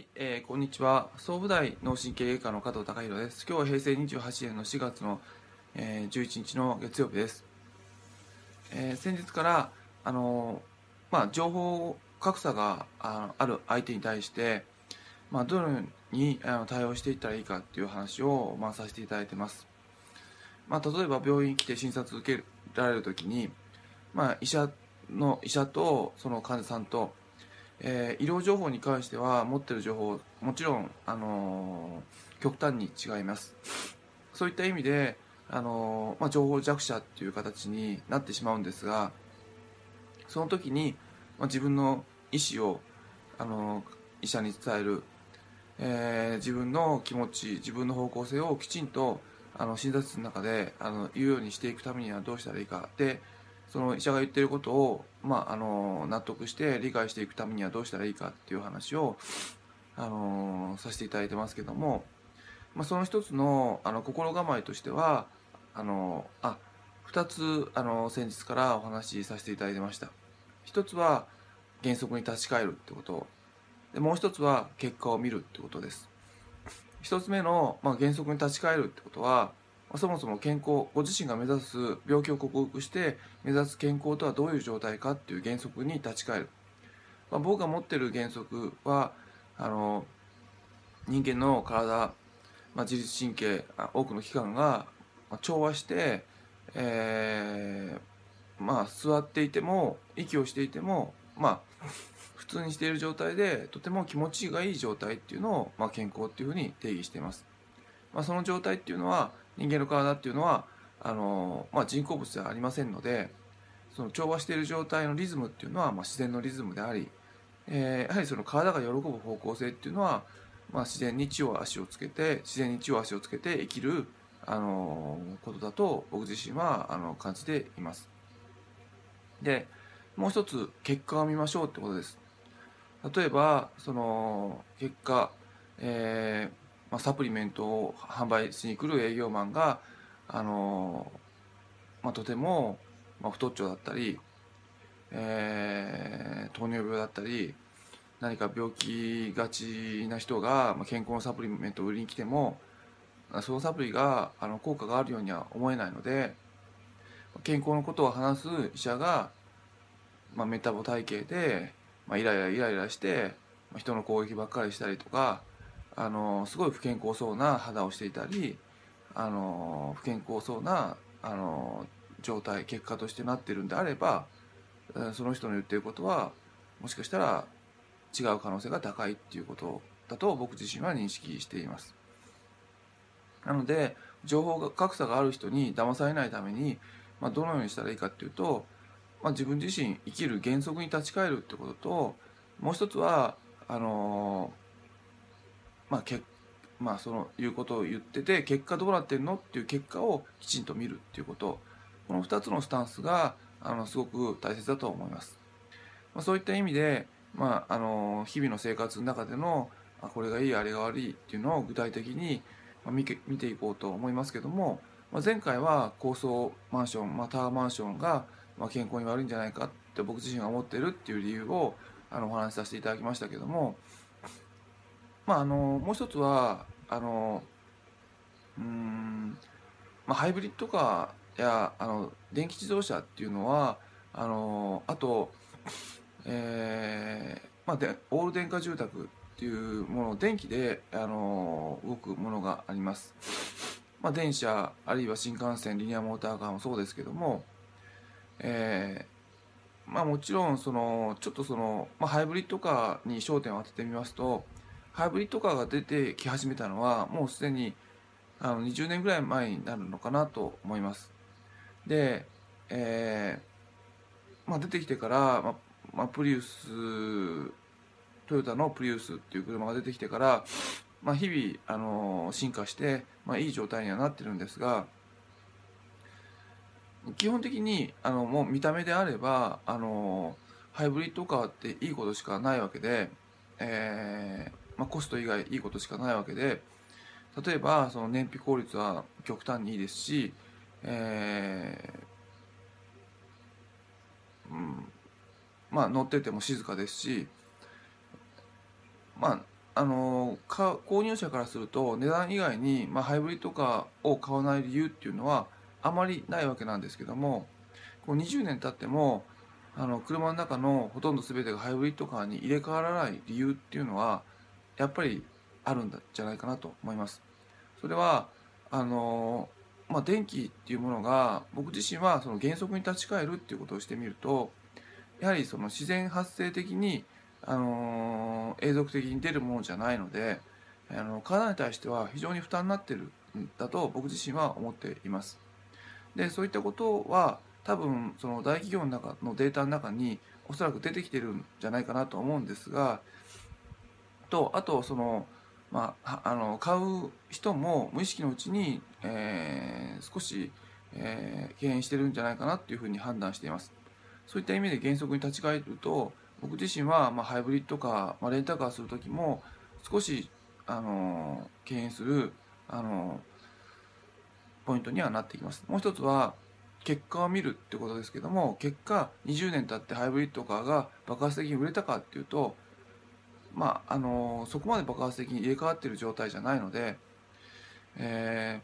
はい、えー、こんにちは。総武大脳神経外科の加藤隆弘です。今日は平成28年の4月の、えー、11日の月曜日です、えー、先日からあのまあ情報格差があある相手に対してまあどのようにあの対応していったらいいかっていう話をまあさせていただいてます。まあ例えば病院に来て診察受けられるときにまあ医者の医者とその患者さんとえー、医療情報に関しては持ってる情報もちろん、あのー、極端に違います。そういった意味で、あのー、まあ、情報弱者っていう形になってしまうんですがその時に、まあ、自分の意思を、あの医者に伝える、え自分の気持ち自分の方向性をきちんとあの診察室の中であの言うようにしていくためにはどうしたらいいか。でその医者が言ってることを、まあ、あの納得して理解していくためにはどうしたらいいかっていう話を、あのさせていただいてますけども、まあ、その一つのあの心構えとしてはあのあ2つあの先日からお話しさせていただいてました。一つは原則に立ち返るってこと。でもう一つは結果を見るってことです。一つ目の、まあ、原則に立ち返るってことはそもそも健康ご自身が目指す病気を克服して目指す健康とはどういう状態かっていう原則に立ち返る、まあ、僕が持ってる原則はあの人間の体、まあ、自律神経多くの器官が調和して、えー、まあ座っていても息をしていてもまあ普通にしている状態でとても気持ちがいい状態っていうのを、まあ、健康っていうふうに定義しています。まあ、その状態っていうのは人間の体っていうのはあの、まあ、人工物ではありませんのでその調和している状態のリズムっていうのは、まあ、自然のリズムであり、えー、やはりその体が喜ぶ方向性っていうのは、まあ、自然に血を足をつけて自然に血を足をつけて生きるあのことだと僕自身はあの感じています。でもう一つ結果を見ましょうってことです。例えばその結果、えーまあ、サプリメントを販売しに来る営業マンが、あのまあ、とても、まあ、太っちょだったり、えー、糖尿病だったり何か病気がちな人が、まあ、健康のサプリメントを売りに来てもそのサプリがあの効果があるようには思えないので健康のことを話す医者が、まあ、メタボ体型で、まあ、イライライライラして、まあ、人の攻撃ばっかりしたりとかあのすごい不健康そうな肌をしていたりあの不健康そうなあの状態結果としてなってるんであればその人の言ってることはもしかしたら違う可能性が高いっていうことだと僕自身は認識しています。なので情報格差がある人に騙されないために、まあ、どのようにしたらいいかっていうと、まあ、自分自身生きる原則に立ち返るってことともう一つはあのまあけまあ、そのいうことを言ってて結果どうなってるのっていう結果をきちんと見るっていうことこの2つのスタンスがあのすごく大切だと思います。まあ、そういった意味で、まあ、あの日々の生活の中でのあこれがいいあれが悪いっていうのを具体的に見見ていこうと思いますけども、まあ、前回は高層マンション、まあ、タワーマンションが、健康に悪いんじゃないかって僕自身が思ってるっていう理由をあのお話しさせていただきましたけどもまあ、あのもう一つはあのうん、まあ、ハイブリッドカーやあの電気自動車っていうのはあのあと、えーまあ、でオール電化住宅っていうもの電気であの動くものがあります。まあ、電車あるいは新幹線リニアモーターカーもそうですけども、えーまあ、もちろんそのちょっとその、まあ、ハイブリッドカーに焦点を当ててみますとハイブリッドカーが出てき始めたのはもうすでにあの20年ぐらい前になるのかなと思います。で、えーまあ、出てきてから、まあまあ、プリウストヨタのプリウスっていう車が出てきてから、まあ、日々、あの進化して、まあ、いい状態にはなってるんですが基本的にあのもう見た目であれば、あのハイブリッドカーっていいことしかないわけで、えーまあ、コスト以外いいことしかないわけで例えばその燃費効率は極端にいいですし、えー、うん、まあ乗ってても静かですしまああの購入者からすると値段以外に、まあ、ハイブリッドカーを買わない理由っていうのはあまりないわけなんですけどもこう20年経ってもあの車の中のほとんど全てがハイブリッドカーに入れ替わらない理由っていうのはやっぱりあるんじゃないかなと思います。それはあのまあ、電気っていうものが僕自身はその原則に立ち返るっていうことをしてみるとやはりその自然発生的に、あの永続的に出るものじゃないのであの体に対しては非常に負担になってるんだと僕自身は思っています。でそういったことは多分その大企業の中のデータの中におそらく出てきてるんじゃないかなと思うんですがとあとそのまあ、あの買う人も無意識のうちに、えー、少し、えー、敬遠してるんじゃないかなっていうふうに判断しています。そういった意味で原則に立ち返ると僕自身は、まあ、ハイブリッドカー、まあ、レンタカーする時も少しあの敬遠するあのポイントにはなってきます。もう一つは結果を見るってことですけども結果20年経ってハイブリッドカーが爆発的に売れたかっていうとまああのそこまで爆発的に入れ替わっている状態じゃないので、え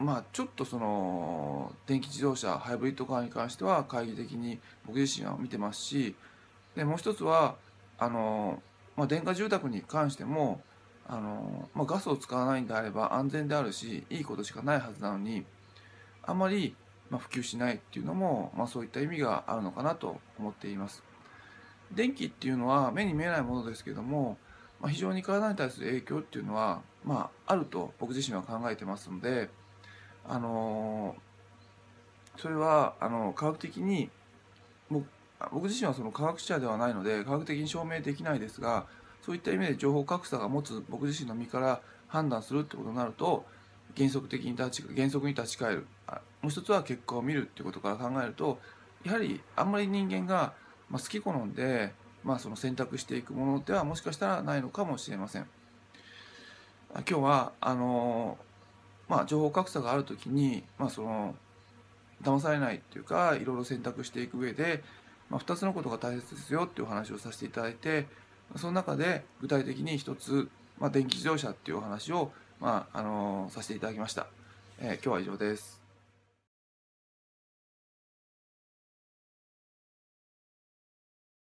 ー、まあちょっとその電気自動車ハイブリッドカーに関しては懐疑的に僕自身は見てますしでもう一つはあの、まあ、電化住宅に関してもあの、まあ、ガスを使わないんであれば安全であるしいいことしかないはずなのにあまり、まあ、普及しないっていうのも、まあ、そういった意味があるのかなと思っています。電気っていうのは目に見えないものですけども、まあ、非常に体に対する影響っていうのは、まあ、あると僕自身は考えてますので、あのー、それはあの科学的に僕自身はその科学者ではないので科学的に証明できないですがそういった意味で情報格差が持つ僕自身の身から判断するってことになると原則的に立ち原則に立ち返る。もう一つは結果を見るってことから考えるとやはりあんまり人間が、まあ、好き好んで、まあ、その選択していくものではもしかしたらないのかもしれません。今日はあのまあ、情報格差がある時に、まあ、その騙されないっていうかいろいろ選択していく上で、まあ、2つのことが大切ですよっていうお話をさせていただいてその中で具体的に1つ、まあ、電気自動車っていうお話をまあ、あの、させていただきました。えー、今日は以上です。